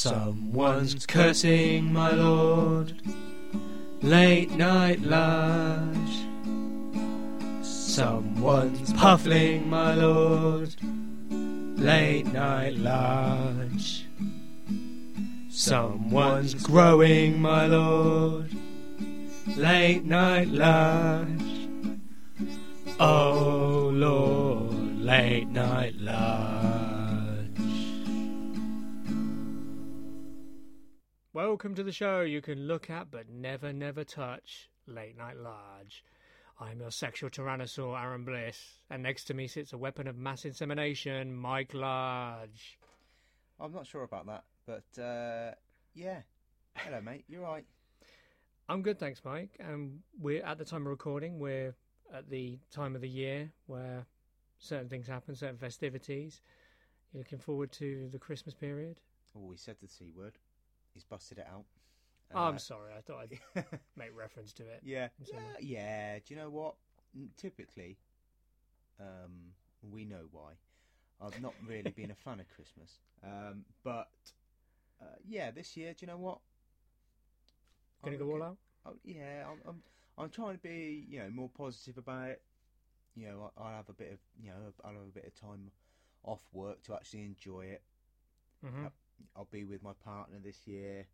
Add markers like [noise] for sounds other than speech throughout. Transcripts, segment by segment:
Someone's cursing my lord. Late night Large. Someone's puffling my lord. Late night Large. Someone's growing my lord. Late night Large. Oh lord, late night Large. Welcome to the show you can look at but never, never touch. Late Night Large. I'm your sexual tyrannosaur, Aaron Bliss, and next to me sits a weapon of mass insemination, Mike Large. I'm not sure about that, but uh, yeah. Hello, mate. You're right. I'm good, thanks, Mike. And we're at the time of recording. We're at the time of the year where certain things happen, certain festivities. You're looking forward to the Christmas period. Oh, we said the c word. He's busted it out. oh, Uh, I'm sorry. I thought I'd [laughs] make reference to it. yeah, yeah, yeah. Do you know what? Typically, um, we know why. I've not really been a [laughs] fan of Christmas, um, but uh, yeah, this year, do you know what? Gonna I'm go all out? Oh, yeah, I'm, I'm. I'm trying to be, you know, more positive about it. You know, I- I'll have a bit of, you know, I'll have a bit of time off work to actually enjoy it. Mm-hmm. I'll be with my partner this year.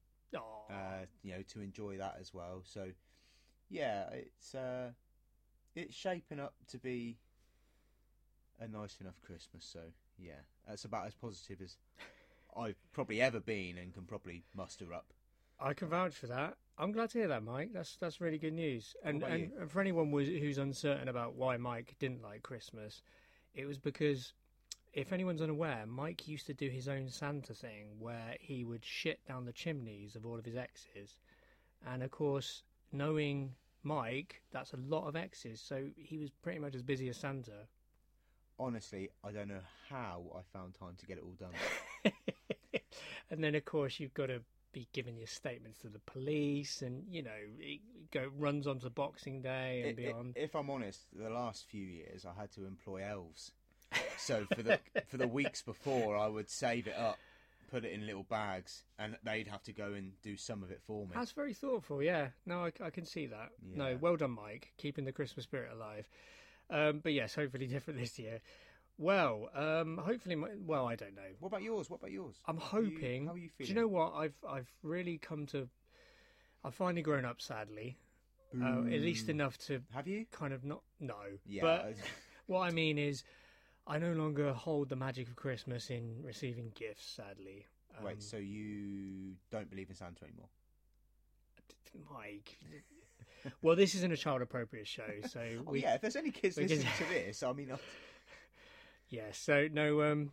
Uh, you know, to enjoy that as well. So, yeah, it's uh, it's shaping up to be a nice enough Christmas. So, yeah, that's about as positive as I've probably ever been and can probably muster up. I can vouch for that. I'm glad to hear that, Mike. That's that's really good news. And and, and for anyone who's uncertain about why Mike didn't like Christmas, it was because if anyone's unaware, Mike used to do his own Santa thing where he would shit down the chimneys of all of his exes, and of course, knowing Mike, that's a lot of exes. So he was pretty much as busy as Santa. Honestly, I don't know how I found time to get it all done. [laughs] and then of course you've got to be giving your statements to the police, and you know it go runs onto Boxing Day and I- I- beyond. if I'm honest, the last few years I had to employ elves. So for the for the weeks before, I would save it up, put it in little bags, and they'd have to go and do some of it for me. That's very thoughtful. Yeah, no, I, I can see that. No, well done, Mike, keeping the Christmas spirit alive. Um, but yes, hopefully [laughs] different this year. Well, um, hopefully, my, well, I don't know. What about yours? What about yours? I'm are you- hoping. how are you feeling? Do you know what? I've I've really come to. I've finally grown up, sadly. Uh, at least enough to Have you? kind of not no. Yeah. But [laughs] what I mean is, I no longer hold the magic of Christmas in receiving gifts. Sadly, um, Wait, so you don't believe in Santa anymore? Mike. well, this isn't a child-appropriate show, so [laughs] Oh, we yeah, if there's any kids listening to this, I mean, I- [laughs] Yeah, so no, um,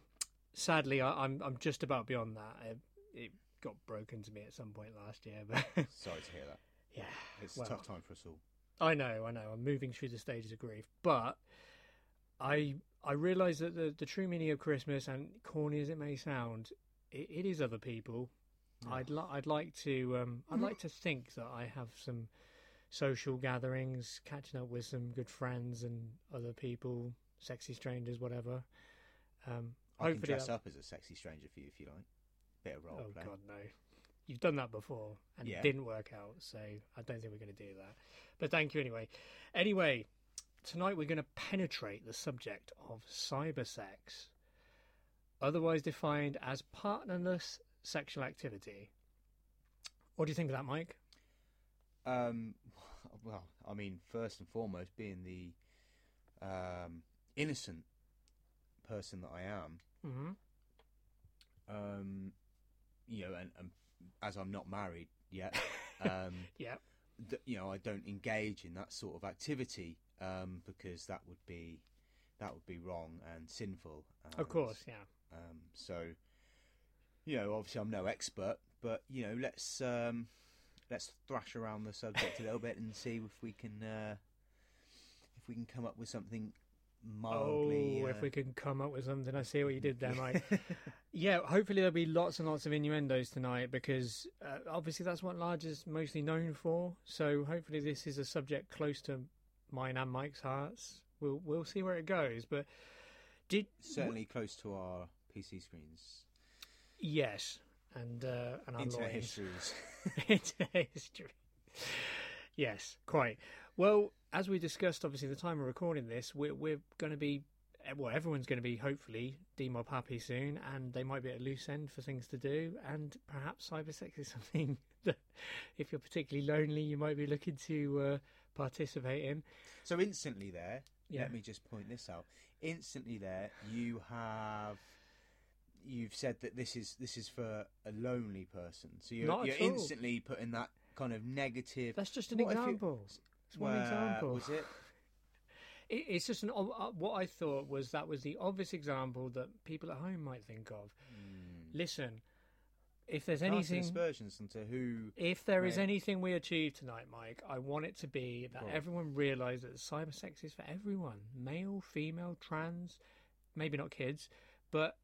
sadly, I, I'm I'm just about beyond that. It, it got broken to me at some point last year, but [laughs] sorry to hear that. yeah, It's Well. a tough time for us all. I know, I know. I'm moving through the stages of grief, but I I realise that the the true meaning of Christmas, and corny as it may sound, it, it is other people. I'd li- I'd like to um, I'd like to think that I have some social gatherings, catching up with some good friends and other people, sexy strangers, whatever. Um, I can hopefully dress that- up as a sexy stranger for you if you like. Bit of role Oh play. God, no! You've done that before, and Yeah. it didn't work out. So I don't think we're going to do that. But thank you anyway. Anyway, tonight we're going to penetrate the subject of cybersex, otherwise defined as partnerless sexual activity. What do you think of that, Mike? Um, well, I mean, first and foremost, being the um, innocent person that I am, Mm-hmm. um, you know, and, and as I'm not married yet, [laughs] um, Yeah. th- you know, I don't engage in that sort of activity um, because that would be that would be wrong and sinful. Of course, yeah. Um, so, you know, obviously I'm no expert, but you know, let's um, let's thrash around the subject a little bit and see if we can uh, if we can come up with something mildly. oh, uh, if we can come up with something, I see what you did there, Mike. [laughs] Yeah, hopefully there'll be lots and lots of innuendos tonight because uh, obviously that's what Large is mostly known for. So hopefully this is a subject close to mine and Mike's hearts. We'll we'll see where it goes. But did certainly close to our PC screens. yes, and uh, and our loins. histories. [laughs] Internet history. Yes, quite. Well, as we discussed, obviously, the time of recording this, we're we're going to be. Well, everyone's going to be hopefully demob happy soon, and they might be at a loose end for things to do. And perhaps cybersex is [laughs] something that, if you're particularly lonely, you might be looking to uh, participate in. So instantly there, Yeah. let me just point this out. Instantly there, you have you've said that this is this is for a lonely person. So you're, you're instantly putting that kind of negative. That's just an you- example. It's one example. Was it? [laughs] It, it's just an. uh, What I thought was that was the obvious example that people at home might think of. Listen, if there's anything, aspersions into who. if there is anything we achieve tonight, Mike, I want it to be that everyone realises that cybersex is for everyone, male, female, trans, maybe not kids, but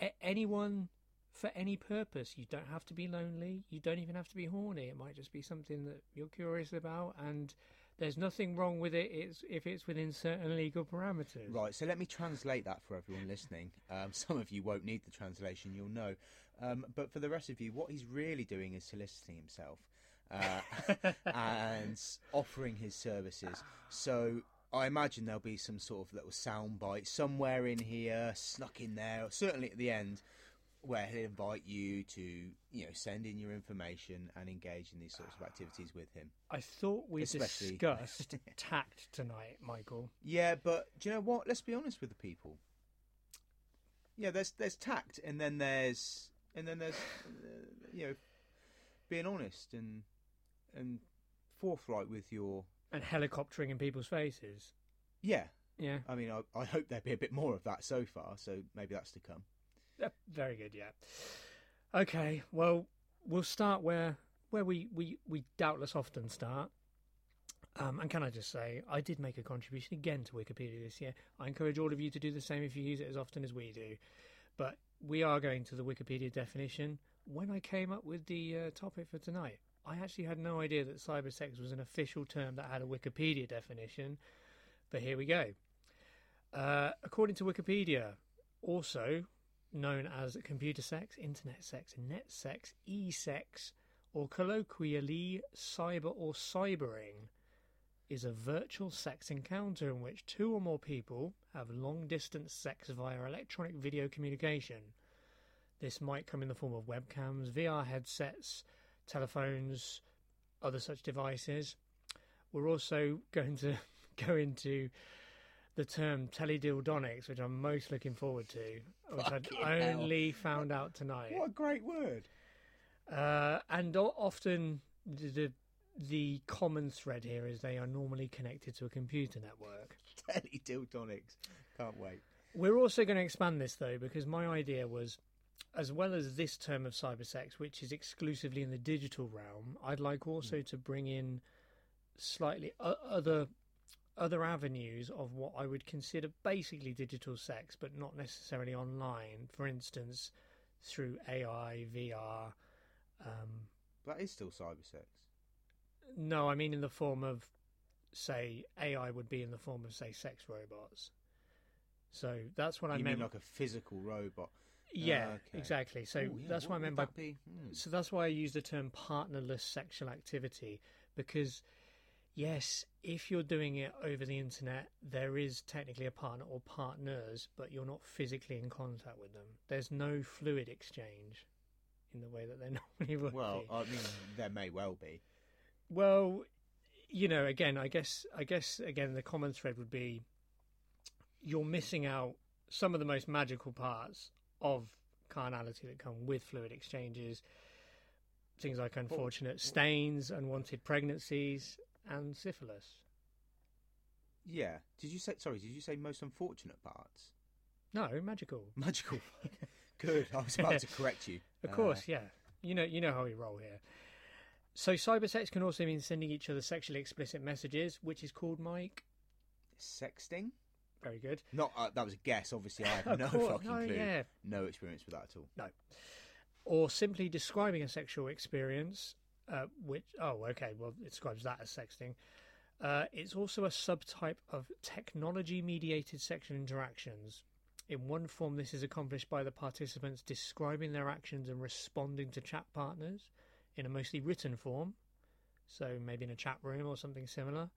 a- anyone for any purpose. You don't have to be lonely. You don't even have to be horny. It might just be something that you're curious about, and there's nothing wrong with it. It's if it's within certain legal parameters. Right, so let me translate that for everyone listening. Um, [laughs] some of you won't need the translation, you'll know. Um, but for the rest of you, what he's really doing is soliciting himself uh, [laughs] and offering his services. So I imagine there'll be some sort of little soundbite somewhere in here, snuck in there, certainly at the end, where he'll invite you to, you know, send in your information and engage in these sorts of activities with him. I thought we Especially- discussed [laughs] tact tonight, Michael. Yeah, but do you know what? Let's be honest with the people. Yeah, there's there's tact, and then there's and then there's uh, you know being honest and and forthright with your And helicoptering in people's faces. yeah. Yeah. I mean, I, I hope there'd be a bit more of that so far. So maybe that's to come. Very good, yeah. Okay, well, we'll start where where we, we, we doubtless often start. Um, and can I just say, I did make a contribution again to Wikipedia this year. I encourage all of you to do the same if you use it as often as we do. But we are going to the Wikipedia definition. When I came up with the uh, topic for tonight, I actually had no idea that cybersex was an official term that had a Wikipedia definition. But here we go. Uh, according to Wikipedia, also known as computer sex, internet sex, net sex, e sex, or colloquially cyber or cybering, is a virtual sex encounter in which two or more people have long distance sex via electronic video communication. This might come in the form of webcams, VR headsets, telephones, other such devices. We're also [laughs] going to go into the term teledildonics, which I'm most looking forward to, which Fucking I hell. only found out tonight. What a great word! Uh, and o- often the, the the common thread here is they are normally connected to a computer network. [laughs] Teledildonics. Can't wait. We're also going to expand this though, because my idea was, as well as this term of cybersex, which is exclusively in the digital realm, I'd like also to bring in slightly o- other other avenues of what I would consider basically digital sex, but not necessarily online. For instance, through AI, VR. Um, That is still cyber sex. no, I mean in the form of, say, AI would be in the form of, say, sex robots. So that's what I you meant. mean like a physical robot? yeah, okay. exactly. So Ooh, yeah, that's what, I meant by. that? Hmm. So that's why I use the term partnerless sexual activity because, yes, if you're doing it over the internet, there is technically a partner or partners, but you're not physically in contact with them. There's no fluid exchange in the way that there [laughs] normally would Well, be. I mean, there may well be. Well, you know, again, I guess, I guess, again, the common thread would be you're missing out some of the most magical parts of carnality that come with fluid exchanges. Things like unfortunate stains, unwanted pregnancies, and syphilis. Yeah. Did you say? Sorry. Did you say most unfortunate parts? No, magical. [laughs] Magical. Good. I was about to correct you. [laughs] Of Uh, course, yeah. You know, you know how we roll here. So, cybersex can also mean sending each other sexually explicit messages, which is called Mike. sexting. Very good. Not uh, that was a guess. Obviously, I [laughs] have no course, fucking no, clue. yeah. No experience with that at all. No. Or simply describing a sexual experience, uh, which, oh, okay, well, it describes that as sexting. Uh, it's also a subtype of technology mediated sexual interactions. In one form, this is accomplished by the participants describing their actions and responding to chat partners in a mostly written form, so maybe in a chat room or something similar,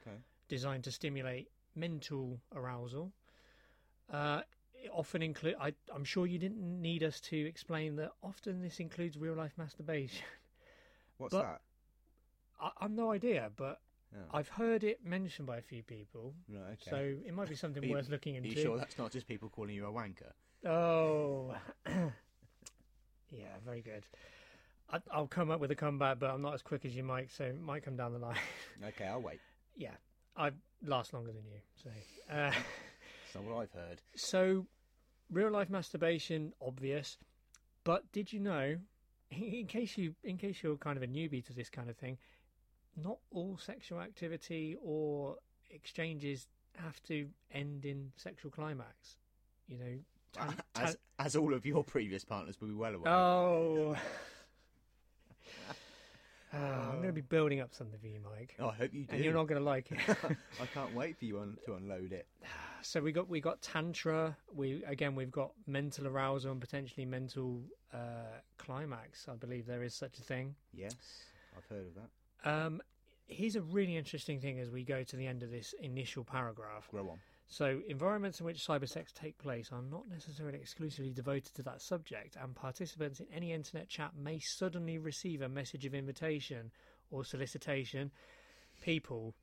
Okay. designed to stimulate mental arousal. Uh, it often include. I, I'm sure you didn't need us to explain that. Often this includes real life masturbation. [laughs] What's But- that? I, I've no idea, but Oh. I've heard it mentioned by a few people, Right, okay. so it might be something [laughs] you- worth looking Are into. you sure that's not just people calling you a wanker? Oh, [coughs] yeah, very good. I, I'll come up with a comeback, but I'm not as quick as you, Mike. So it might come down the line. [laughs] Okay, I'll wait. yeah, I last longer than you. So, uh, [laughs] not what I've heard. so real life masturbation obvious, but did you know? In case you, in case you're kind of a newbie to this kind of thing, not all sexual activity or exchanges have to end in sexual climax. You know, [laughs] as, as all of your previous partners will be well aware. Oh. [laughs] [laughs] Ah, I'm going to be building up something for you, Mike, Oh, I hope you do. and you're not going to like it. I can't wait for you un- to unload it. [sighs] so we got we got tantra. We again we've got mental arousal and potentially mental uh, climax. I believe there is such a thing. Yes, I've heard of that. Um, here's a really interesting thing as we go to the end of this initial paragraph. Grow on. So, environments in which cybersex take place are not necessarily exclusively devoted to that subject, and participants in any internet chat may suddenly receive a message of invitation or solicitation. People,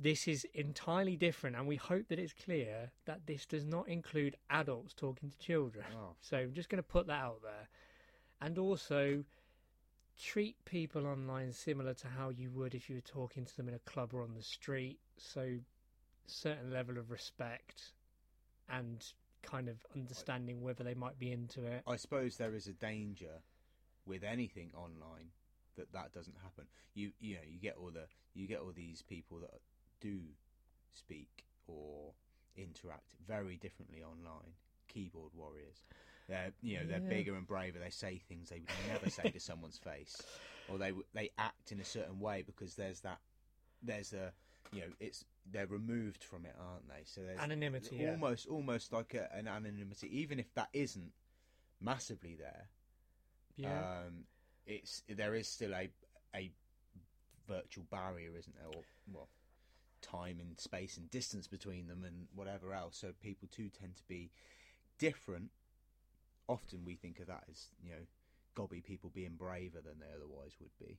this is entirely different, and we hope that it's clear that this does not include adults talking to children. Oh, [laughs] So, I'm just going to put that out there. And also, treat people online similar to how you would if you were talking to them in a club or on the street. So, certain level of respect and kind of understanding whether they might be into it. I suppose there is a danger with anything online that that doesn't happen. You you know you get all the you get all these people that do speak or interact very differently online. Keyboard warriors. They're you know they're Yeah. bigger and braver. They say things they would never say to someone's [laughs] face, or they they act in a certain way because there's that there's a you know it's they're removed from it, aren't they? So there's Anonymity, yeah. almost almost like a, an anonymity, even if that isn't massively there. Yeah. Um, it's there is still a a virtual barrier, isn't there? Or well, time and space and distance between them and whatever else. So people too tend to be different. Often we think of that as you know, gobby people being braver than they otherwise would be.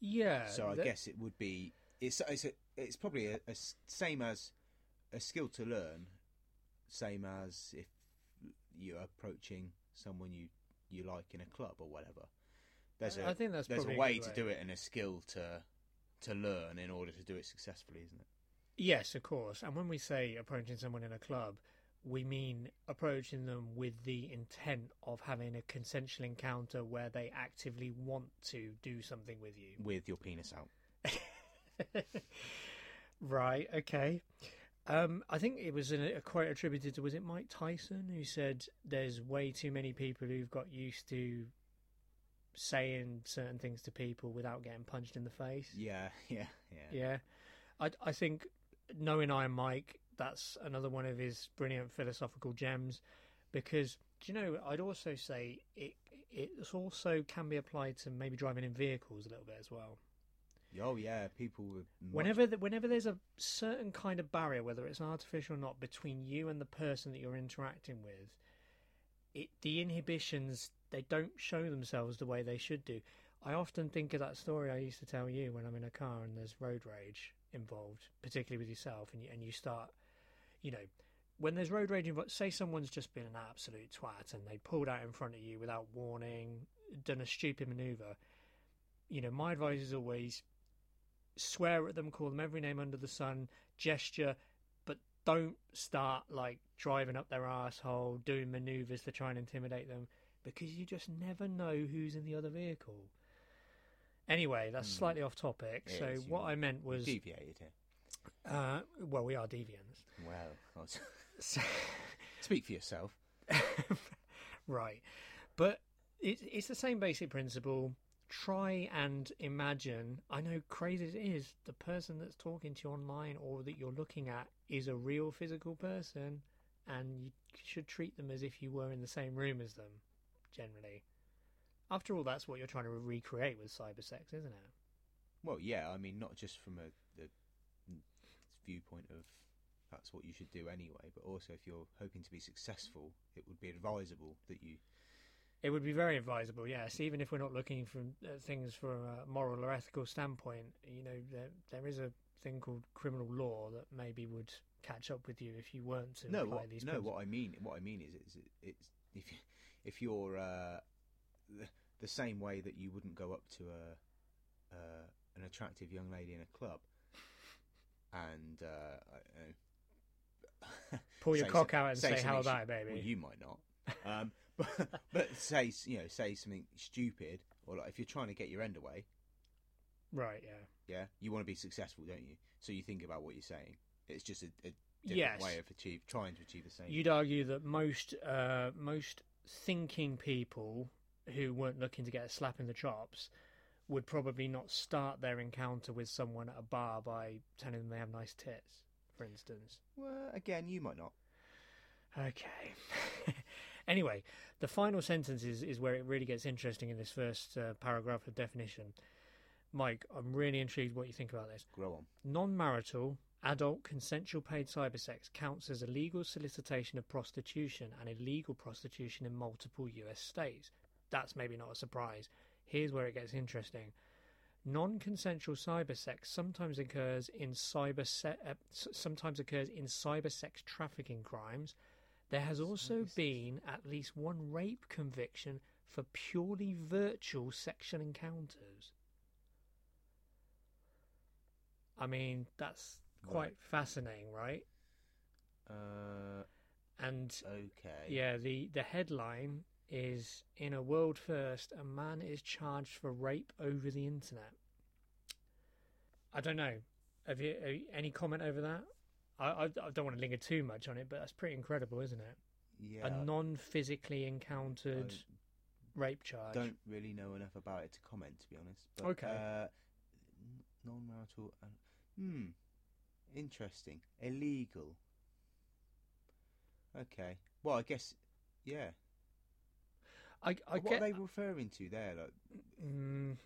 yeah. So I that- guess it would be it's it's a, it's probably a, a same as a skill to learn, same as if you're approaching someone you you like in a club or whatever. There's a I think that's there's a probably way to do it and a skill to to learn in order to do it successfully, isn't it? Yes, of course. And when we say approaching someone in a club, we mean approaching them with the intent of having a consensual encounter where they actively want to do something with you. With your penis out. [laughs] right. Okay. Um, I think it was a, a quote attributed to was it Mike Tyson who said there's way too many people who've got used to saying certain things to people without getting punched in the face. Yeah, [laughs] yeah, yeah. Yeah, I I think knowing Iron Mike, that's another one of his brilliant philosophical gems. Because do you know? I'd also say it it also can be applied to maybe driving in vehicles a little bit as well. Oh yeah, people would much- Whenever th- whenever there's a certain kind of barrier, whether it's artificial or not, between you and the person that you're interacting with, it the inhibitions they don't show themselves the way they should do. I often think of that story I used to tell you when I'm in a car and there's road rage involved, particularly with yourself, and you, and you start, you know, when there's road rage involved. Say someone's just been an absolute twat and they pulled out in front of you without warning, done a stupid manoeuvre. You know, my advice is always swear at them, call them every name under the sun, gesture, but don't start like driving up their asshole, doing maneuvers to try and intimidate them, because you just never know who's in the other vehicle. Anyway, that's Hmm. slightly off topic. It so what I meant was, deviated here. uh, well, we are deviants. Well, was- [laughs] So- speak for yourself. [laughs] right, but it's it's the same basic principle. Try and imagine. I know, crazy as it is, the person that's talking to you online or that you're looking at is a real physical person, and you should treat them as if you were in the same room as them. Generally, after all, that's what you're trying to recreate with cybersex, isn't it? Well, yeah, I mean, not just from a the viewpoint of that's what you should do anyway, but also if you're hoping to be successful, it would be advisable that you. It would be very advisable, yes. Even if we're not looking for uh, things from a moral or ethical standpoint, you know, there, there is a thing called criminal law that maybe would catch up with you if you weren't to no, apply what, these. no. principles. What I mean, what I mean is, is it, it's if you- if you're uh, the, the same way that you wouldn't go up to a uh, an attractive young lady in a club and uh, know, [laughs] Pull your cock so- out and say, something "How about it, baby?" Well, you might not. Um, [laughs] but, but say you know say something stupid, or like if you're trying to get your end away, Right? Yeah. yeah, you want to be successful, don't you? So you think about what you're saying. It's just a, a different Yes. way of achieve trying to achieve the same. You'd argue that most uh, most thinking people who weren't looking to get a slap in the chops would probably not start their encounter with someone at a bar by telling them they have nice tits, for instance. Well, again, you might not. Okay. [laughs] anyway, the final sentence is, is where it really gets interesting in this first uh, paragraph of definition. Mike, I'm really intrigued what you think about this. Grow on. Non marital, adult, consensual paid cybersex counts as illegal solicitation of prostitution and illegal prostitution in multiple US states. That's maybe not a surprise. Here's where it gets interesting. Non consensual cybersex sometimes occurs in cyber se- uh, sometimes occurs in cybersex trafficking crimes. There has also been at least one rape conviction for purely virtual sexual encounters. I mean, that's quite Right. fascinating, right? Uh, And okay. yeah, the the headline is in a world first, a man is charged for rape over the internet. I don't know. Have you, have you- any comment over that? I, I I don't want to linger too much on it, but that's pretty incredible, isn't it? Yeah. a non-physically I encountered rape charge. don't really know enough about it to comment, to be honest. But, Okay. Uh, non-marital. And, hmm. Interesting. Illegal. Okay. Well, I guess. Yeah. I I what get. are they referring to there? Like, Mm,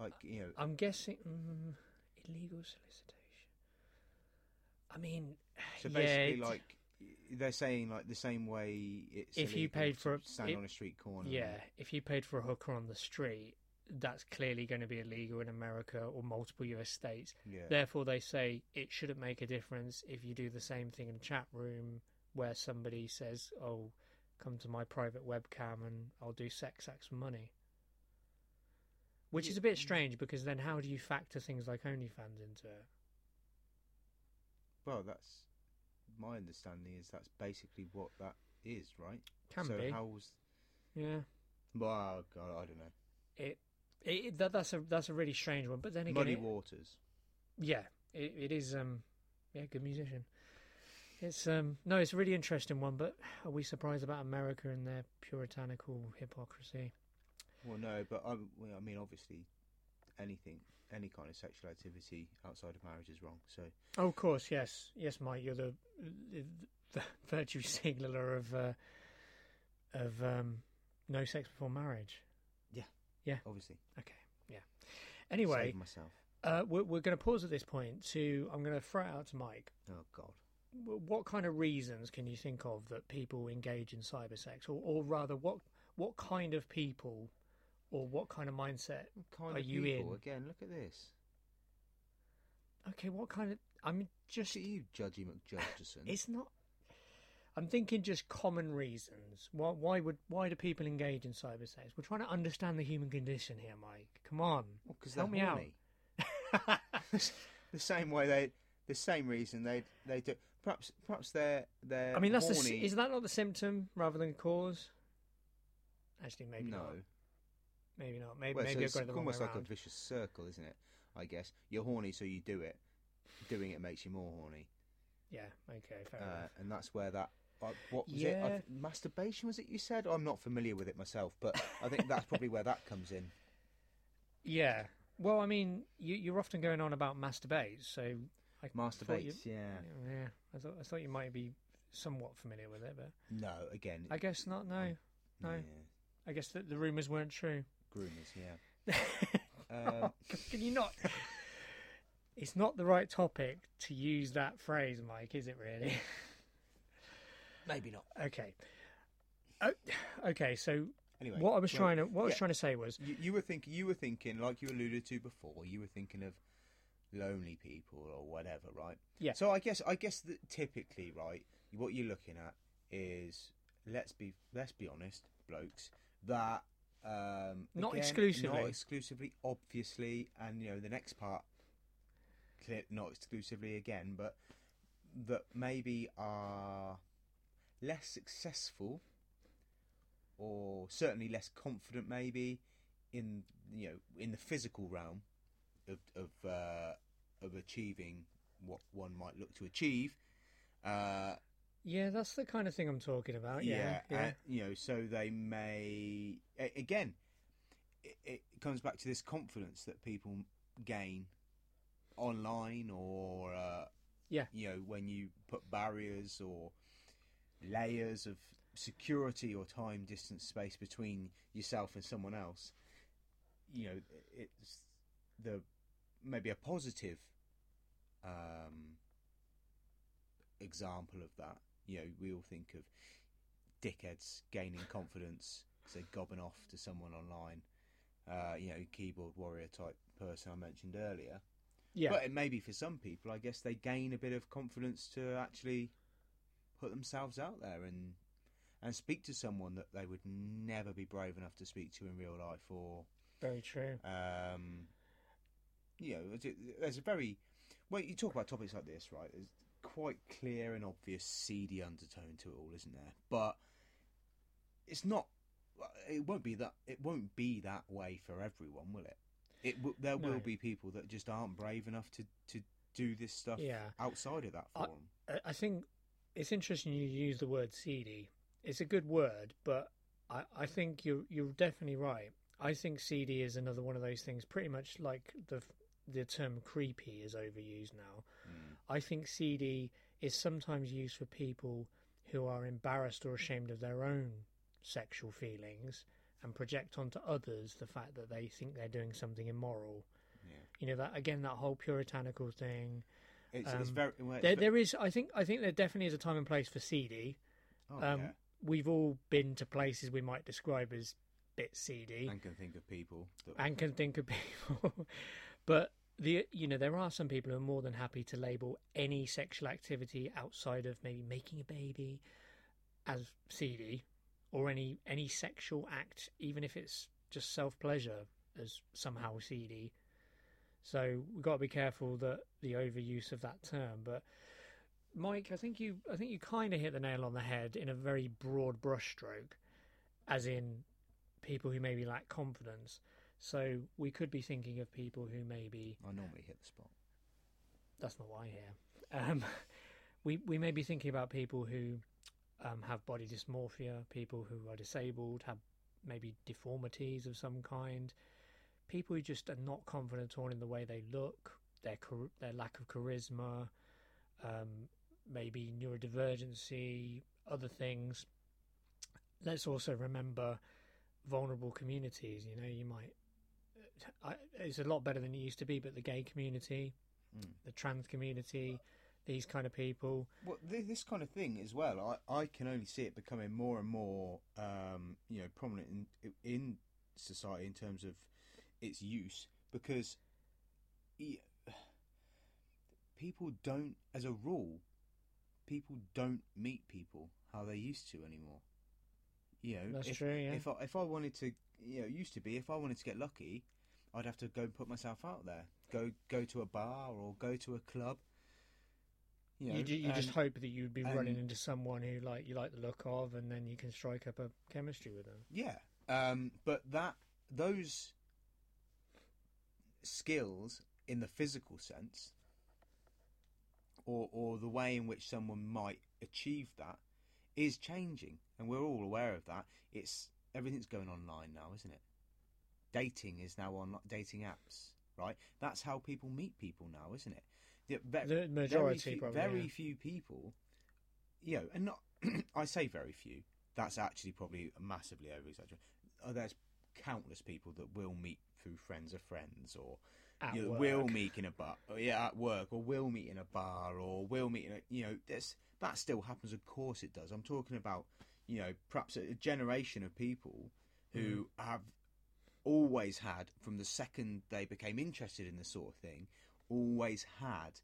like you know. I'm guessing mm, illegal solicitation. I mean, So basically, it- like they're saying, like the same way it's If you paid for a- stand it- on a street corner. Yeah, if you paid for a hooker on the street, that's clearly going to be illegal in America or multiple US states. Yeah. Therefore, they say it shouldn't make a difference if you do the same thing in a chat room where somebody says, "Oh, come to my private webcam and I'll do sex acts for money." Which is a bit strange because then how do you factor things like OnlyFans into it? Well, that's my understanding is that's basically what that is, right? Can so be, how's yeah. well, God, I don't know. It, it that, that's a that's a really strange one. But then again, Muddy it- waters. Yeah, it, it is. Um, yeah, good musician. It's um, no, it's a really interesting one. But are we surprised about America and their puritanical hypocrisy? Well, no, but I, well, I mean, obviously, anything, any kind of sexual activity outside of marriage is wrong. So Oh, of course, yes, yes, Mike. You're the the, the [laughs] virtue signaler of uh, of um, no sex before marriage. Yeah, yeah, obviously, Okay, yeah. Anyway, save myself. uh, we're, we're going to pause at this point. To I'm going to throw it out to Mike. Oh God. Wh- what kind of reasons can you think of that people engage in cybersex, or, or rather, what what kind of people, or what kind of mindset? Kind Are of you people? in? Again, look at this. Okay, what kind of? I mean, just Look at you, Judgy McJudgerson. it's not. I'm thinking just common reasons. Why why would why do people engage in cybersex? We're trying to understand the human condition here, Mike. Come on, because help me out. [laughs] the same way they, the same reason they they do. Perhaps perhaps they're they're. I mean, that's the, is that not the symptom rather than cause? Actually, maybe no. not. Maybe not. Maybe Well, maybe I've it's it the wrong way almost like a vicious circle, isn't it? I guess you're horny, so you do it. Doing it makes you more horny, Yeah. Okay. Fair uh, enough. and that's where that. Uh, what was it? I Yeah. masturbation was it? You said I'm not familiar with it myself, but I think that's probably where that comes in. [laughs] Yeah. Well, I mean, you, you're often going on about masturbate, so I thought you- Masturbate, yeah. Yeah, I thought I thought you might be somewhat familiar with it, but No, again, I guess not. No, no. yeah, I guess that the rumours weren't true. groomers, yeah. [laughs] Um, Can you not? It's not the right topic to use that phrase, Mike, is it really? [laughs] maybe not. okay. Oh, okay, so Anyway, what I was well, trying to what I was trying to say was You, you were thinking, you were thinking, like you alluded to before, you were thinking of lonely people or whatever, right? Yeah. So I guess, I guess that typically, right, what you're looking at is let's be let's be honest, blokes, that um, Not again, exclusively. not exclusively, obviously, and you know the next part, not exclusively again, but that maybe are less successful or certainly less confident maybe in you know in the physical realm of of uh, of achieving what one might look to achieve uh, yeah, that's the kind of thing I'm talking about. Yeah, yeah, and, you know so they may again it, it comes back to this confidence that people gain online or uh, Yeah. you know when you put barriers or layers of security or time distance space between yourself and someone else you know it's the maybe a positive um, example of that you know we all think of dickheads gaining confidence because they're gobbing off to someone online uh, you know keyboard warrior type person i mentioned earlier yeah. but it may be for some people, I guess they gain a bit of confidence to actually put themselves out there and and speak to someone that they would never be brave enough to speak to in real life, or Very true. um, you know, there's a- very well. You talk about topics like this, right? There's quite clear and obvious seedy undertone to it all, isn't there? But it's not. It won't be that. It won't be that way for everyone, will it? It w- there No. will be people that just aren't brave enough to to do this stuff Yeah. outside of that forum. I- I think it's interesting you use the word seedy. It's a good word, but I, I think you're you're definitely right. I think seedy is another one of those things, pretty much like the the term creepy is overused now. Mm. I think seedy is sometimes used for people who are embarrassed or ashamed of their own sexual feelings and project onto others the fact that they think they're doing something immoral. Yeah. You know that again, that whole puritanical thing. It's, it's Um, very. well, it's There, there is, I think, I think there definitely is a time and place for seedy. oh, um, yeah. We've all been to places we might describe as bit seedy and can think of people that and can think of people, [laughs] but the you know there are some people who are more than happy to label any sexual activity outside of maybe making a baby as seedy, or any any sexual act, even if it's just self pleasure, as somehow seedy. So we've got to be careful that the overuse of that term. But Mike, I think you I think you kind of hit the nail on the head in a very broad brushstroke, as in people who maybe lack confidence. So we could be thinking of people who maybe I normally hit the spot. that's not why here. Um, [laughs] we we may be thinking about people who um, have body dysmorphia, people who are disabled, have maybe deformities of some kind, people who just are not confident at all in the way they look, their their lack of charisma, um, maybe neurodivergency, other things. Let's also remember vulnerable communities. You know, you might. I, it's a lot better than it used to be, but the gay community, Mm. the trans community, these kind of people. Well, th- this kind of thing as well, I, I can only see it becoming more and more, um, you know, prominent in in society in terms of its use because people don't, as a rule, people don't meet people how they used to anymore. You know, That's if, true, yeah. If I, if I wanted to, you know, it used to be if I wanted to get lucky, I'd have to go and put myself out there, go go to a bar or go to a club. You, know, you, you just hope that you'd be running into someone who like you like the look of, and then you can strike up a chemistry with them. Yeah, um, but that those skills in the physical sense, or or the way in which someone might achieve that, is changing, and we're all aware of that. It's everything's going online now, isn't it? Dating is now on dating apps, right? That's how people meet people now, isn't it? The, ve- The majority, very few, probably. very yeah. few people you know, and not [clears throat] I say very few. That's actually probably massively over exaggerated. Oh, there's countless people that will meet through friends of friends, or you know, will meet in a bar, or, yeah, at work, or will meet in a bar, or will meet in a, you know, there's, that still happens. Of course, it does. I'm talking about, you know, perhaps a generation of people who mm. have always had, from the second they became interested in this sort of thing, always had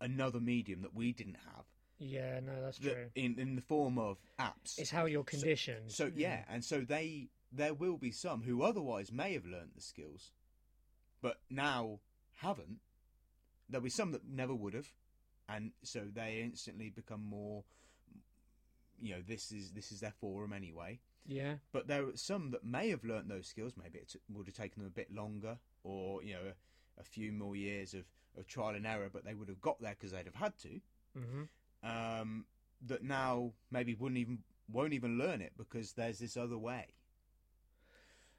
another medium that we didn't have Yeah, no, that's that true. in in the form of apps. It's how you're conditioned. So mm. yeah, and so they there will be some who otherwise may have learnt the skills, but now haven't. There'll be some that never would have, and so they instantly become more. You know, this is this is their forum anyway. Yeah, But there are some that may have learnt those skills. Maybe it would have taken them a bit longer, or you know, a, a few more years of, of trial and error. But they would have got there because they'd have had to hmm um, that now maybe wouldn't even won't even learn it because there's this other way.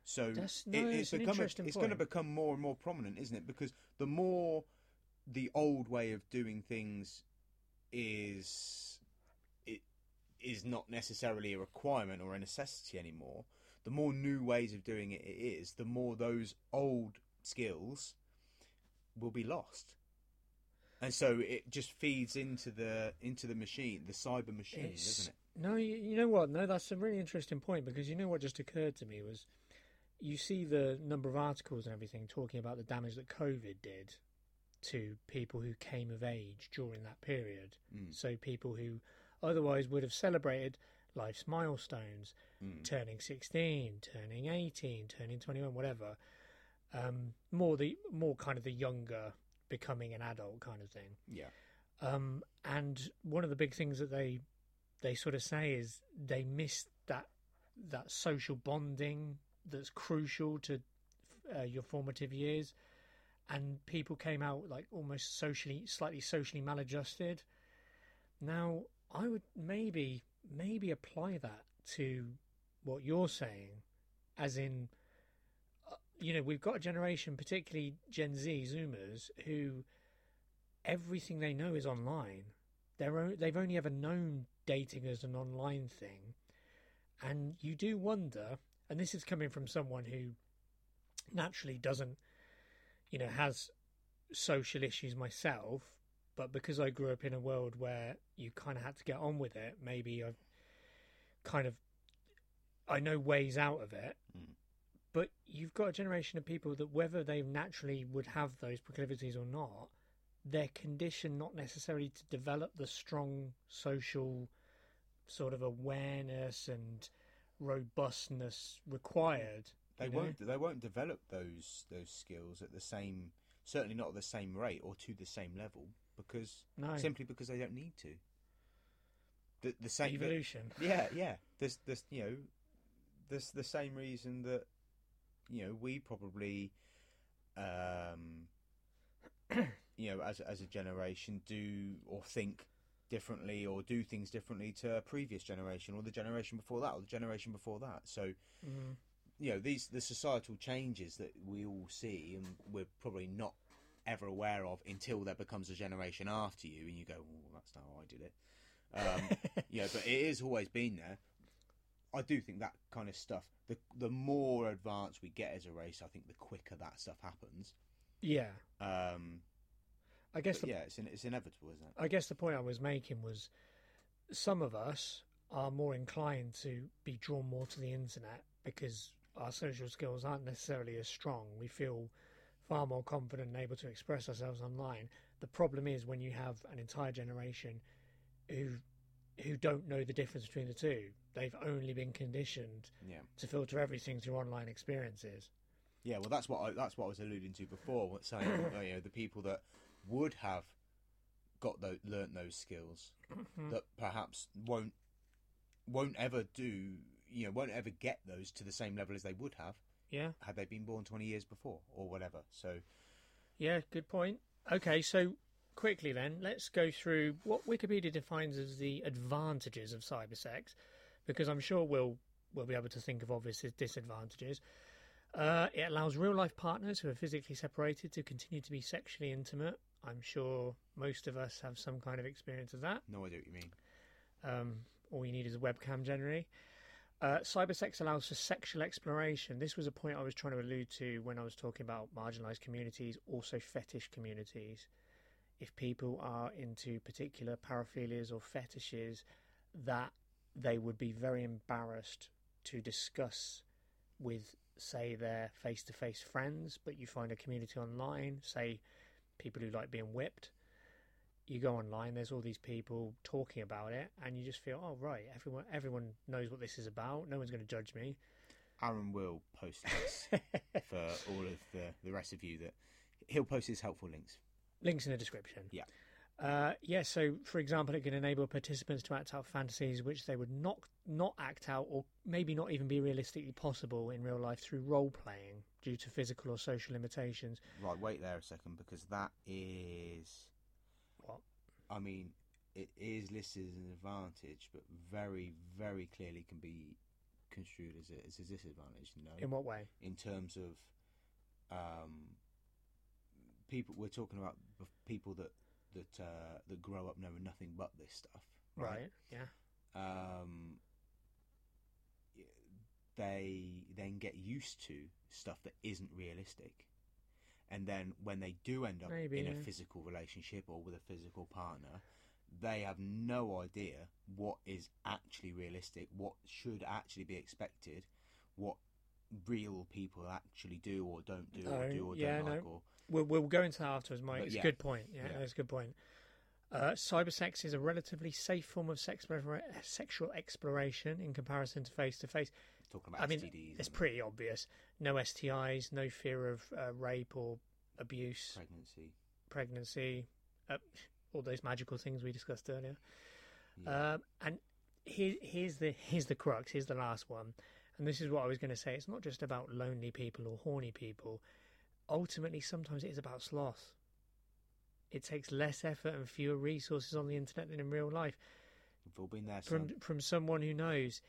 So That's- it- it's it's become it's going to become more and more prominent, isn't it? Because the more the old way of doing things is is not necessarily a requirement or a necessity anymore. The more new ways of doing it it is, the more those old skills will be lost. And so it just feeds into the into the machine, the cyber machine, It's- doesn't it? No, you, you know what? No, that's a really interesting point because you know what just occurred to me was you see the number of articles and everything talking about the damage that COVID did to people who came of age during that period. Mm. So people who otherwise would have celebrated life's milestones, Mm. turning 16, turning 18, turning 21, whatever. Um, more the more kind of the younger becoming an adult kind of thing. Yeah. Um, and one of the big things that they they sort of say is they miss that that social bonding that's crucial to uh, your formative years, and people came out like almost socially, slightly socially maladjusted. Now, I would maybe maybe apply that to what you're saying, as in, uh, you know, we've got a generation, particularly Gen Z Zoomers, who everything they know is online. They're o- they've only ever known dating as an online thing, and you do wonder. And this is coming from someone who naturally doesn't, you know, has social issues myself, but because I grew up in a world where you kind of had to get on with it, maybe I've kind of I know ways out of it. Mm. But you've got a generation of people that whether they naturally would have those proclivities or not, they're conditioned not necessarily to develop the strong social sort of awareness and robustness required. They know? won't they won't develop those those skills at the same certainly not at the same rate or to the same level because No simply because they don't need to. The the same evolution. [laughs] yeah, yeah. There's there's you know there's the same reason that you know we probably um [coughs] you know as as a generation do or think differently or do things differently to a previous generation or the generation before that or the generation before that. So Mm. you know these the societal changes that we all see and we're probably not ever aware of until there becomes a generation after you and you go oh that's not how I did it um, [laughs] yeah but it has always been there I do think that kind of stuff the the more advanced we get as a race I think the quicker that stuff happens yeah. um, I guess the yeah it's in, it's inevitable isn't it I guess the point I was making was some of us are more inclined to be drawn more to the internet because our social skills aren't necessarily as strong. We feel far more confident and able to express ourselves online. The problem is when you have an entire generation who who don't know the difference between the two. They've only been conditioned yeah to filter everything through online experiences. Yeah, well, that's what I, that's what I was alluding to before. Saying you know the people that would have got those, learnt those skills mm-hmm. that perhaps won't won't ever do you know won't ever get those to the same level as they would have Yeah. had they been born twenty years before or whatever. So Yeah, good point. Okay, so quickly then, let's go through what Wikipedia defines as the advantages of cybersex, because I'm sure we'll we'll be able to think of obvious disadvantages. Uh, it allows real life partners who are physically separated to continue to be sexually intimate. I'm sure most of us have some kind of experience of that. no idea what you mean. Um, all you need is a webcam generally. Uh, cybersex allows for sexual exploration. This was a point I was trying to allude to when I was talking about marginalised communities, also fetish communities. If people are into particular paraphilias or fetishes, that they would be very embarrassed to discuss with, say, their face to face friends, but you find a community online, say, people who like being whipped. You go online, there's all these people talking about it, and you just feel, oh, right, everyone, everyone knows what this is about. No one's going to judge me. Aaron will post this [laughs] for all of the, the rest of you that he'll post his helpful links. Links in the description. Yeah. Uh, yeah, so for example, it can enable participants to act out fantasies which they would not not act out, or maybe not even be realistically possible in real life through role playing due to physical or social limitations. Right, wait there a second because that is. I mean, it is listed as an advantage, but very, very clearly can be construed as a, as a disadvantage. No, In what way? in terms of um, people. We're talking about people that that uh, that grow up knowing nothing but this stuff. Right. Yeah. Um, they then get used to stuff that isn't realistic, and then when they do end up Maybe, in a yeah. physical relationship or with a physical partner. They have no idea what is actually realistic, what should actually be expected, what real people actually do or don't do, or Oh, do or yeah, don't like, or We'll, we'll go into that afterwards, Mike. But It's yeah. a good point. Yeah, Yeah. that's a good point. Uh, cybersex is a relatively safe form of sex, sexual exploration in comparison to face to face. Talking about I mean, STDs it's pretty obvious. No STIs, no fear of uh, rape or abuse, pregnancy. pregnancy, uh, all those magical things we discussed earlier. Yeah. Um, and here, here's the here's the crux. Here's the last one, and this is what I was going to say. It's not just about lonely people or horny people. Ultimately, sometimes it is about sloth. It takes less effort and fewer resources on the internet than in real life. We've all been there. From Son. from someone who knows,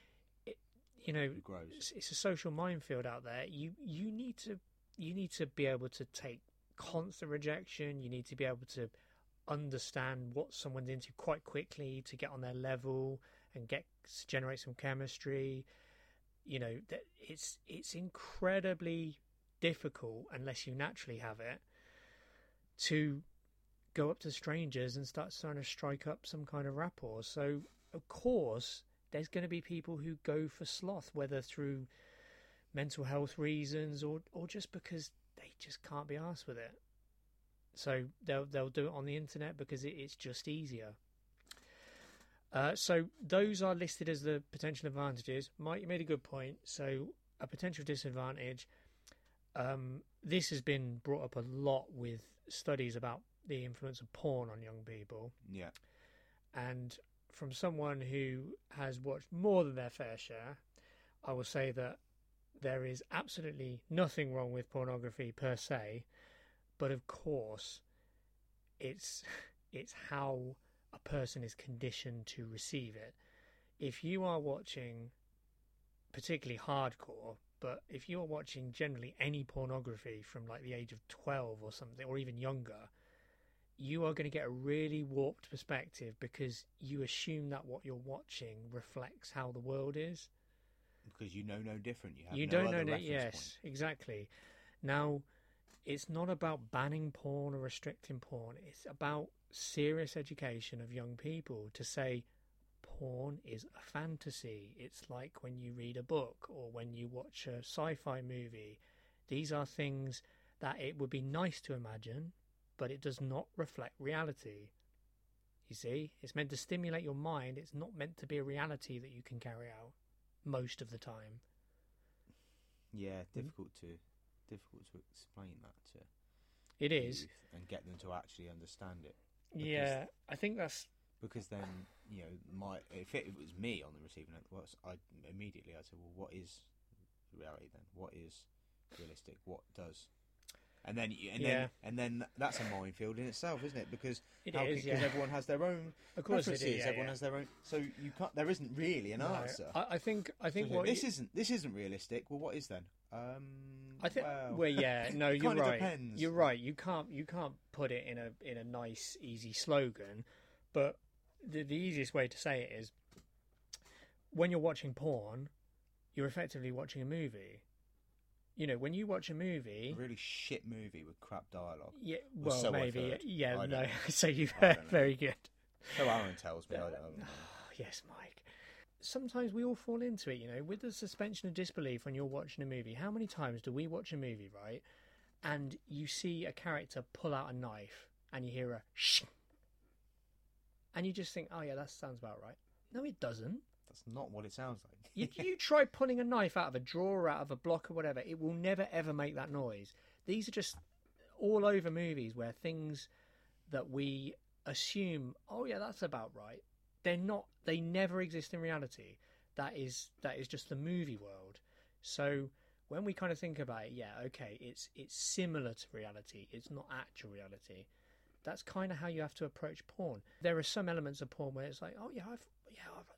you know, grows? it's, it's a social minefield out there. You you need to you need to be able to take constant rejection. You need to be able to understand what someone's into quite quickly to get on their level and get generate some chemistry. You know that it's it's incredibly difficult unless you naturally have it to go up to strangers and start trying to strike up some kind of rapport. So of course there's going to be people who go for sloth, whether through mental health reasons or or just because they just can't be asked with it. So they'll they'll do it on the internet because it, it's just easier. Uh, so those are listed as the potential advantages. Mike, you made a good point. So a potential disadvantage. Um, this has been brought up a lot with studies about the influence of porn on young people Yeah. and from someone who has watched more than their fair share, I will say that there is absolutely nothing wrong with pornography per se, but of course, it's [laughs] it's how a person is conditioned to receive it. If you are watching particularly hardcore, but if you're watching generally any pornography from like the age of 12 or something or even younger, you are going to get a really warped perspective because you assume that what you're watching reflects how the world is. Because you know no different. You have you no don't know that. Yes, point. exactly. Now, it's not about banning porn or restricting porn. It's about serious education of young people to say porn is a fantasy. It's like when you read a book or when you watch a sci-fi movie. These are things that it would be nice to imagine, but it does not reflect reality. You see, it's meant to stimulate your mind. It's not meant to be a reality that you can carry out most of the time. Yeah, Hmm? difficult to difficult to explain that to It is. and get them to actually understand it. Yeah, I think that's Because then you know, my if it, was me on the receiving end, well, I immediately I'd say, well, what is reality then? What is realistic? What does? And then, and Yeah. then, and then that's a minefield in itself, isn't it? Because it how, is. because Yeah, everyone has their own of course preferences. is. Yeah, everyone has their own. So you can't. There isn't really an No, answer. I, I think. I think So what this you- isn't. This isn't realistic. Well, what is then? Um, I think. Well, Well, yeah. [laughs] No, you're right. Depends. You're right. You can't. You can't put it in a in a nice, easy slogan. But the the easiest way to say it is when you're watching porn, you're effectively watching a movie. You know, when you watch a movie, A really shit movie with crap dialogue. yeah, Well, so maybe, yeah, no. [laughs] so you've heard very good. So Aaron tells me. I don't [laughs] know. Oh, [sighs] yes, Mike. Sometimes we all fall into it, you know, with the suspension of disbelief when you're watching a movie. How many times do we watch a movie, right? And you see a character pull out a knife and you hear a shh. And you just think, oh, yeah, that sounds about right. No, it doesn't. That's not what it sounds like. You, [laughs] you try pulling a knife out of a drawer, out of a block, or whatever, it will never ever make that noise. These are just all over movies where things that we assume, oh yeah, that's about right. They're not. They never exist in reality. That is that is just the movie world. So when we kind of think about it, yeah, okay, it's it's similar to reality. It's not actual reality. That's kind of how you have to approach porn. There are some elements of porn where it's like, oh yeah, I've yeah, I've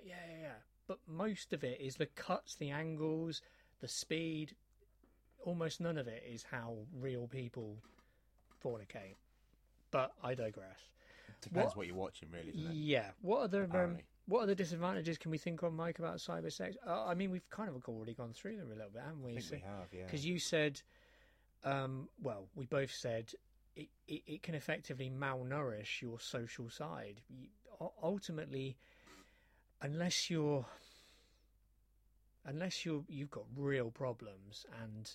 like yeah, yeah, yeah. But most of it is the cuts, the angles, the speed. Almost none of it is how real people fornicate. But I digress. Depends What- what, you're watching, really, doesn't it? Yeah. What other um, what other disadvantages can we think of, Mike, about cyber sex? Uh, I mean, we've kind of already gone through them a little bit, haven't we? I think we have, yeah. Because you said, um, well, we both said it, it, it can effectively malnourish your social side. You, ultimately, unless you're unless you're you've got real problems and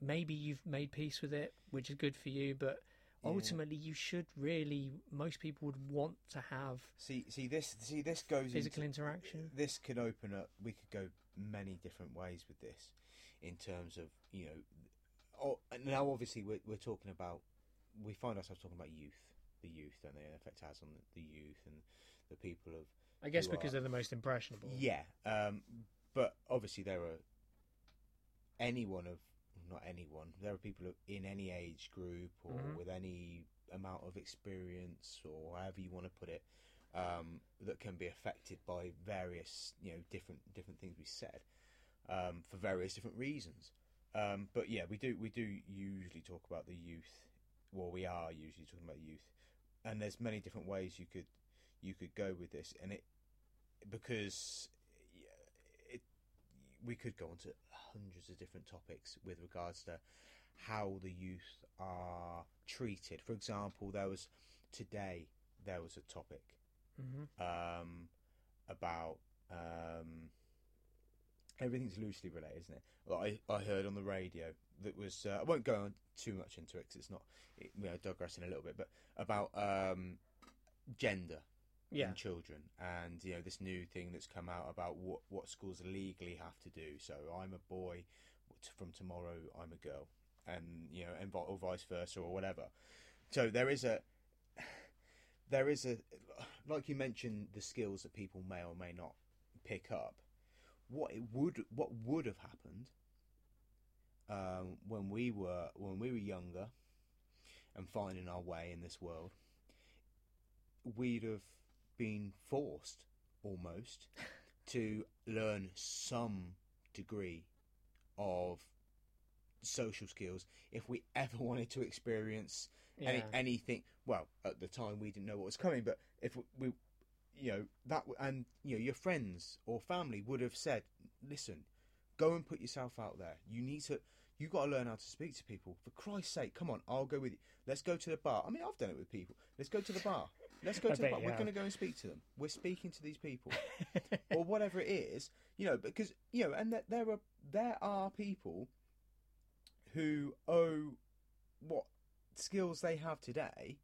maybe you've made peace with it, which is good for you, but Yeah. ultimately you should really most people would want to have See, see this, see this goes physical into, interaction. This could open up. We could go many different ways with this, in terms of you know. Oh, and now obviously we're we're talking about. We find ourselves talking about youth, the youth, don't they? And the effect it has on the, the youth and the people of I guess because are- they're the most impressionable. Yeah, um, but obviously there are anyone of not anyone. There are people in any age group or Mhm. with any amount of experience or however you want to put it um, that can be affected by various you know different different things we said um, for various different reasons. Um, but yeah, we do we do usually talk about the youth. Well, we are usually talking about youth, and there's many different ways you could you could go with this, and it because it we could go on to hundreds of different topics with regards to how the youth are treated. For example, there was today there was a topic hmm um, about um, everything's loosely related, isn't it? Well, I, I heard on the radio that was uh, I won't go on too much into it because it's not it, you know digressing a little bit, but about um, gender Yeah. in children and you know this new thing that's come out about what what schools legally have to do. So I'm a boy, from tomorrow I'm a girl, and you know and or vice versa or whatever. So there is a [sighs] there is a like you mentioned the skills that people may or may not pick up. What it would what would have happened um, when we were when we were younger and finding our way in this world, we'd have been forced almost [laughs] to learn some degree of social skills if we ever wanted to experience any, anything. Well, at the time we didn't know what was coming, but if we, you know, that and you know, your friends or family would have said, "Listen, go and put yourself out there. You need to. You got to learn how to speak to people. For Christ's sake, come on, I'll go with you. Let's go to the bar. I mean, I've done it with people. Let's go to the bar. Let's go I to the bar. We're going to go and speak to them. We're speaking to these people, [laughs] or whatever it is. You know, because you know, and that there are there are people who owe what skills they have today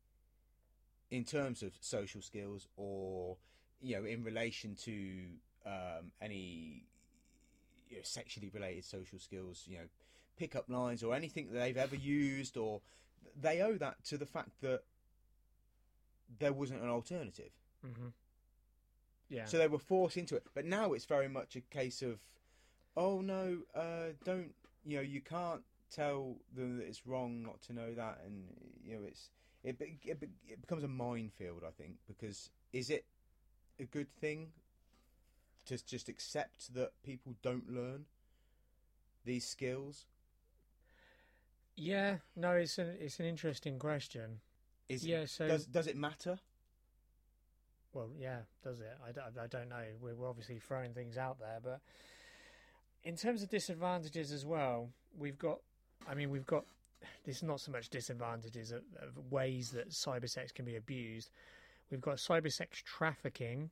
in terms of social skills or you know in relation to um, any you know, sexually related social skills you know pick up lines or anything that they've ever used or they owe that to the fact that there wasn't an alternative hmm Yeah. so they were forced into it. But now it's very much a case of, oh no, uh, don't you know? You can't tell them that it's wrong not to know that, and you know it's it it, it becomes a minefield. I think because is it a good thing to just accept that people don't learn these skills? yeah. No, it's an it's an interesting question. Is Yeah, so- does does it matter? Well, yeah, does it? I, don't- I don't know. We're, we're obviously throwing things out there, but in terms of disadvantages as well, we've got. I mean, we've got. This is not so much disadvantages of, of ways that cybersex can be abused. We've got cybersex trafficking.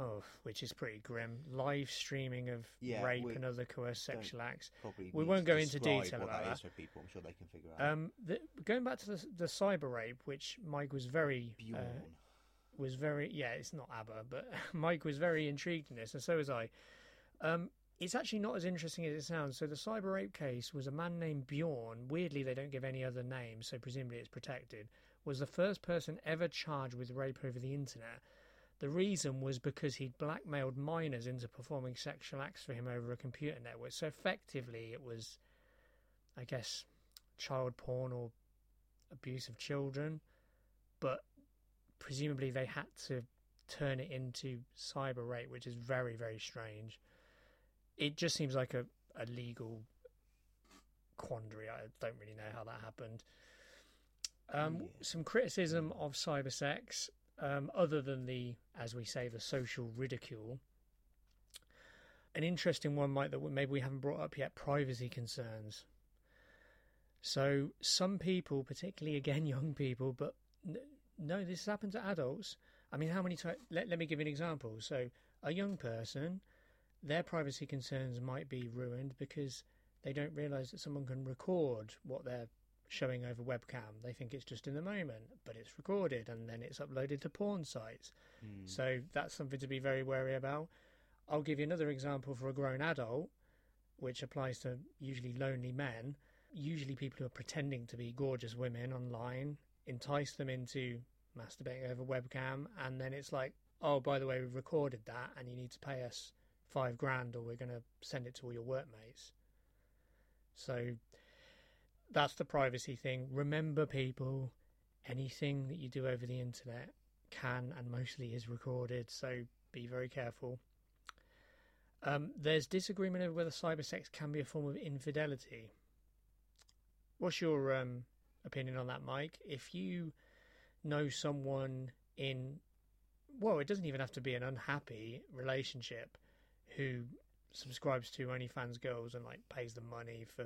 Oh, which is pretty grim. Live streaming of Yeah, rape and other coerced sexual acts. Probably We won't go into detail about that that. is for people. I'm sure they can figure out. Um, the, going back to the the cyber rape, which Mike was very uh, was very yeah, it's not ABBA, but [laughs] Mike was very intrigued in this, and so was I. Um, it's actually not as interesting as it sounds. So the cyber rape case was a man named Bjorn. Weirdly, they don't give any other name, so presumably it's protected. Was the first person ever charged with rape over the internet. The reason was because he'd blackmailed minors into performing sexual acts for him over a computer network. So effectively, it was, I guess, child porn or abuse of children, but presumably they had to turn it into cyber rape, which is very, very strange. It just seems like a, a legal quandary. I don't really know how that happened. Um, Yeah. Some criticism of cyber sex, um, other than the, as we say, the social ridicule. An interesting one, Mike, that maybe we haven't brought up yet privacy concerns. So, some people, particularly again [laughs] young people, but no, this has happened to adults. I mean, how many times? Let, let me give you an example. So, a young person, their privacy concerns might be ruined because they don't realise that someone can record what they're showing over webcam. They think it's just in the moment, but it's recorded and then it's uploaded to porn sites. Hmm. So that's something to be very wary about. I'll give you another example for a grown adult, which applies to usually lonely men. Usually, people who are pretending to be gorgeous women online entice them into masturbating over webcam, and then it's like, oh, by the way, we've recorded that, and you need to pay us five grand, or we're going to send it to all your workmates. So that's the privacy thing. Remember, people, anything that you do over the internet can and mostly is recorded, so be very careful. Um, there's disagreement over whether cyber sex can be a form of infidelity. What's your um, opinion on that, Mike? If you know someone in, well, it doesn't even have to be an unhappy relationship, who subscribes to OnlyFans girls and like pays them money for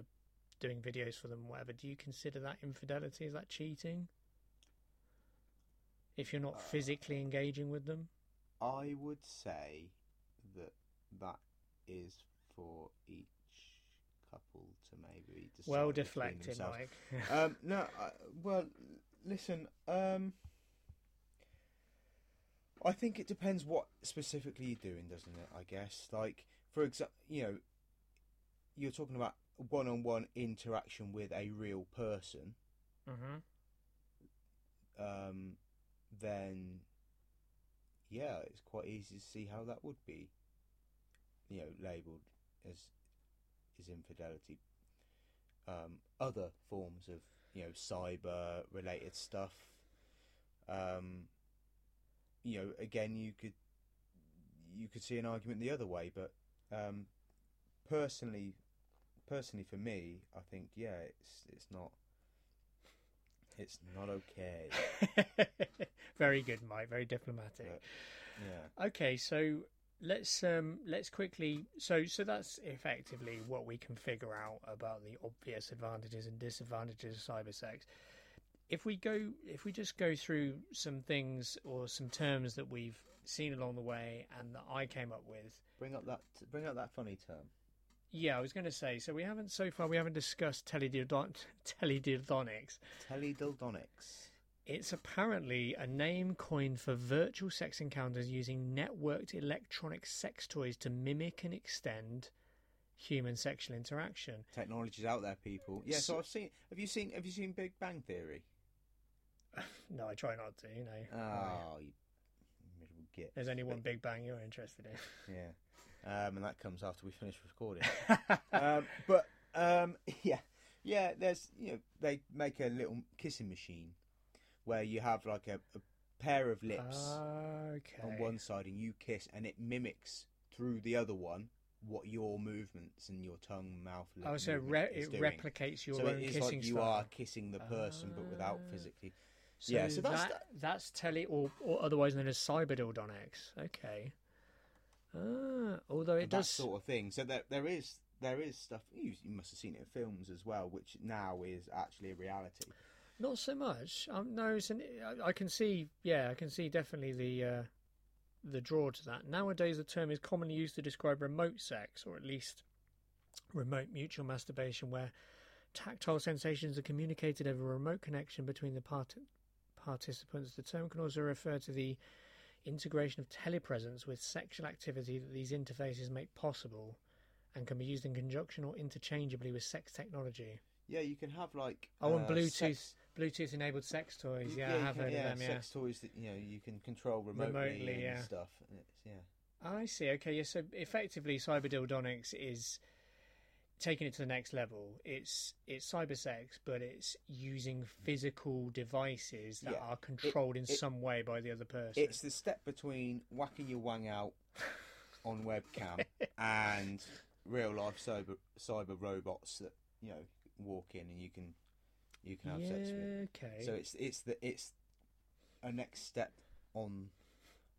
doing videos for them, whatever. Do you consider that infidelity? Is that cheating? If you're not physically engaging with them? I would say that that is for each couple to maybe decide Well deflected. Mike. [laughs] um, no, [laughs] I, well, listen. Um, I think it depends what specifically you're doing, doesn't it? I guess, like for example, you know, you're talking about one-on-one interaction with a real person. hmm Um, then, yeah, it's quite easy to see how that would be, you know, labelled as is infidelity. Um, other forms of you know cyber related stuff. Um, you know, again, you could you could see an argument the other way, but um, personally, personally for me, I think yeah, it's it's not it's not okay. [laughs] very good, Mike. Very diplomatic. Yeah. Okay, so let's um let's quickly so so that's effectively what we can figure out about the obvious advantages and disadvantages of cyber sex. If we go if we just go through some things or some terms that we've seen along the way and that I came up with. Bring up that bring up that funny term. Yeah, I was going to say so we haven't so far we haven't discussed teledildon- teledildonics. Teledildonics. It's apparently a name coined for virtual sex encounters using networked electronic sex toys to mimic and extend human sexual interaction. Technology's out there, people. Yeah, so So- I've seen. Have you seen? Have you seen Big Bang Theory? [laughs] No, I try not to, you know. Oh, you miserable git. There's only one Big Bang you're interested in. Yeah, um, and that comes after we finish recording. [laughs] um, but um, [laughs] yeah, yeah. There's you know they make a little kissing machine where you have like a, a pair of lips okay. on one side and you kiss, and it mimics through the other one what your movements and your tongue, mouth, lip Oh, so re- it doing. replicates your so own it is kissing like you style. are kissing the person, but without Ah. physically. So Yeah, so that's that, that's tele or, or otherwise known as cyberdildonics. Okay. Ah, although it and that does. sort of thing. So there, there is there is stuff you, you must have seen it in films as well, which now is actually a reality. Not so much. Um, no, it's an, I, I can see. Yeah, I can see definitely the uh, the draw to that. Nowadays, the term is commonly used to describe remote sex, or at least remote mutual masturbation, where tactile sensations are communicated over a remote connection between the part- participants. The term can also refer to the integration of telepresence with sexual activity that these interfaces make possible, and can be used in conjunction or interchangeably with sex technology. Yeah, you can have like Oh, and uh, Bluetooth sex- Bluetooth enabled sex toys. Yeah, you I have can- heard yeah, of them. Yeah. sex toys that you know you can control remotely, Remotely, and yeah. stuff. And yeah, I see. Okay, yeah. So effectively, cyberdildonics is taking it to the next level. It's it's cybersex, but it's using physical devices that Yeah. are controlled in it- some way by the other person. it's the step between whacking your wang out on webcam [laughs] and real life cyber cyber robots that you know walk in and you can you can have yeah. sex with. Okay. So it's it's the it's a next step on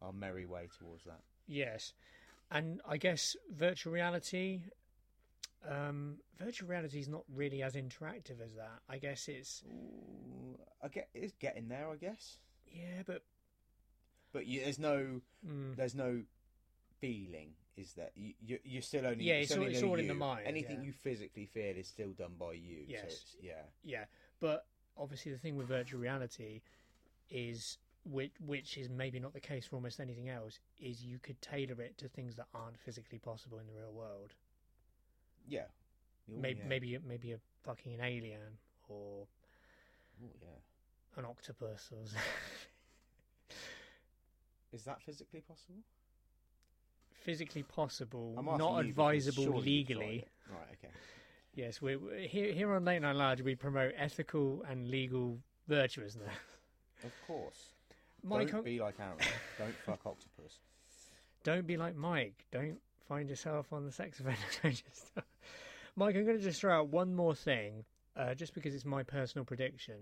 our merry way towards that. Yes, and I guess virtual reality. Um, virtual reality is not really as interactive as that. I guess it's Ooh, I get it's getting there, I guess. yeah, but But you, there's no mm, there's no feeling, is that You, you you're still only Yeah, it's all- it's all in the mind, Anything yeah. you physically feel is still done by you. So Yes. it's, yeah. Yeah, but obviously the thing with virtual reality is which which is maybe not the case for almost anything else is you could tailor it to things that aren't physically possible in the real world. Yeah. Oh, maybe yeah. maybe maybe a fucking an alien or Oh, yeah. an octopus or. [laughs] Is that physically possible? physically possible, not you advisable surely you've tried legally. Right. Okay. Yes, we we- here here on Late Night Large we promote ethical and legal virtuousness. Of course. Mike, Don't be like Aaron. Don't fuck octopus. [laughs] Don't be like Mike. Don't find yourself on the sex offender [laughs] register. Mike, I'm going to just throw out one more thing, uh, just because it's my personal prediction.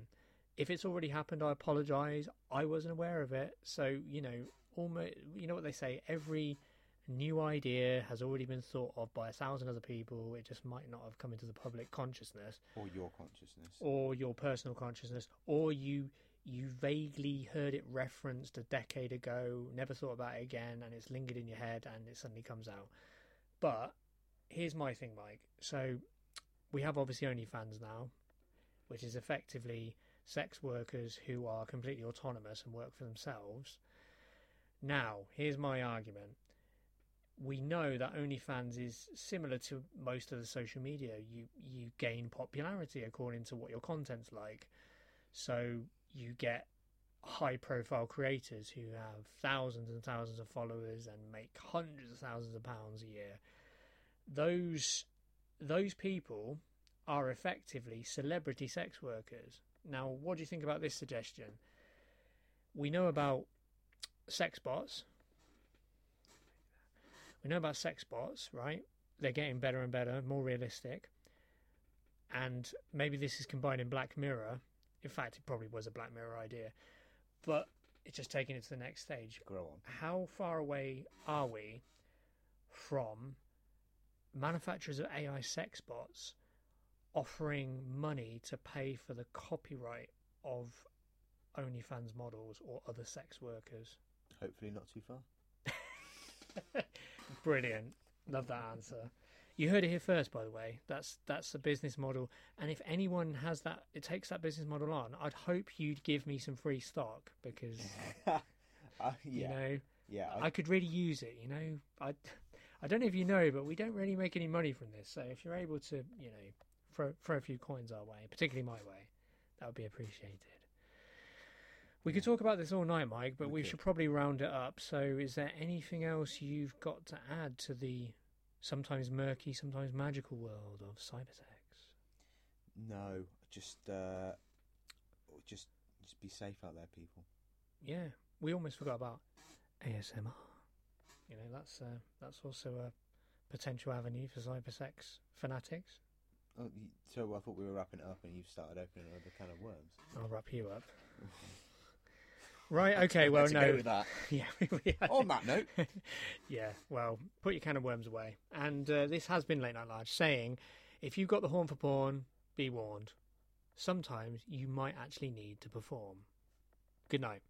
If it's already happened, I apologise. I wasn't aware of it. So, you know, almost, you know what they say, every new idea has already been thought of by a thousand other people. It just might not have come into the public consciousness Or your consciousness. or your personal consciousness, or you you vaguely heard it referenced a decade ago, never thought about it again, and it's lingered in your head, and it suddenly comes out. But here's my thing, Mike. So we have obviously OnlyFans now, which is effectively sex workers who are completely autonomous and work for themselves. Now, here's my argument. We know that OnlyFans is similar to most of the social media. You you gain popularity according to what your content's like. So you get high profile creators who have thousands and thousands of followers and make hundreds of thousands of pounds a year. Those those people are effectively celebrity sex workers. Now, what do you think about this suggestion? We know about sex bots. We know about sex bots, right? They're getting better and better, more realistic. And maybe this is combined in Black Mirror. In fact, it probably was a Black Mirror idea. But it's just taking it to the next stage. Grow on. How far away are we from manufacturers of AI sex bots offering money to pay for the copyright of OnlyFans models or other sex workers? Hopefully not too far. [laughs] Brilliant. Love that answer. You heard it here first, by the way. That's that's a business model, and if anyone has that, it takes that business model on. I'd hope you'd give me some free stock because uh, [laughs] you know yeah. I could really use it. You know, I I don't know if you know, but we don't really make any money from this. So if you're able to, you know, throw throw a few coins our way, particularly my way, that would be appreciated. We could talk about this all night, Mike, but we, We should probably round it up. So, is there anything else you've got to add to the sometimes murky, sometimes magical world of cybersex? No, just uh, just just be safe out there, people. Yeah, we almost forgot about ASMR. You know, that's uh, that's also a potential avenue for cybersex fanatics. Oh, so I thought we were wrapping it up, and you've started opening another can of worms. I'll wrap you up. [laughs] Right. Okay. Well, no. go with that. [laughs] Yeah. we- On that note, [laughs] yeah. Well, put your can of worms away. And uh, this has been late night large saying, if you've got the horn for porn, be warned. Sometimes you might actually need to perform. Good night.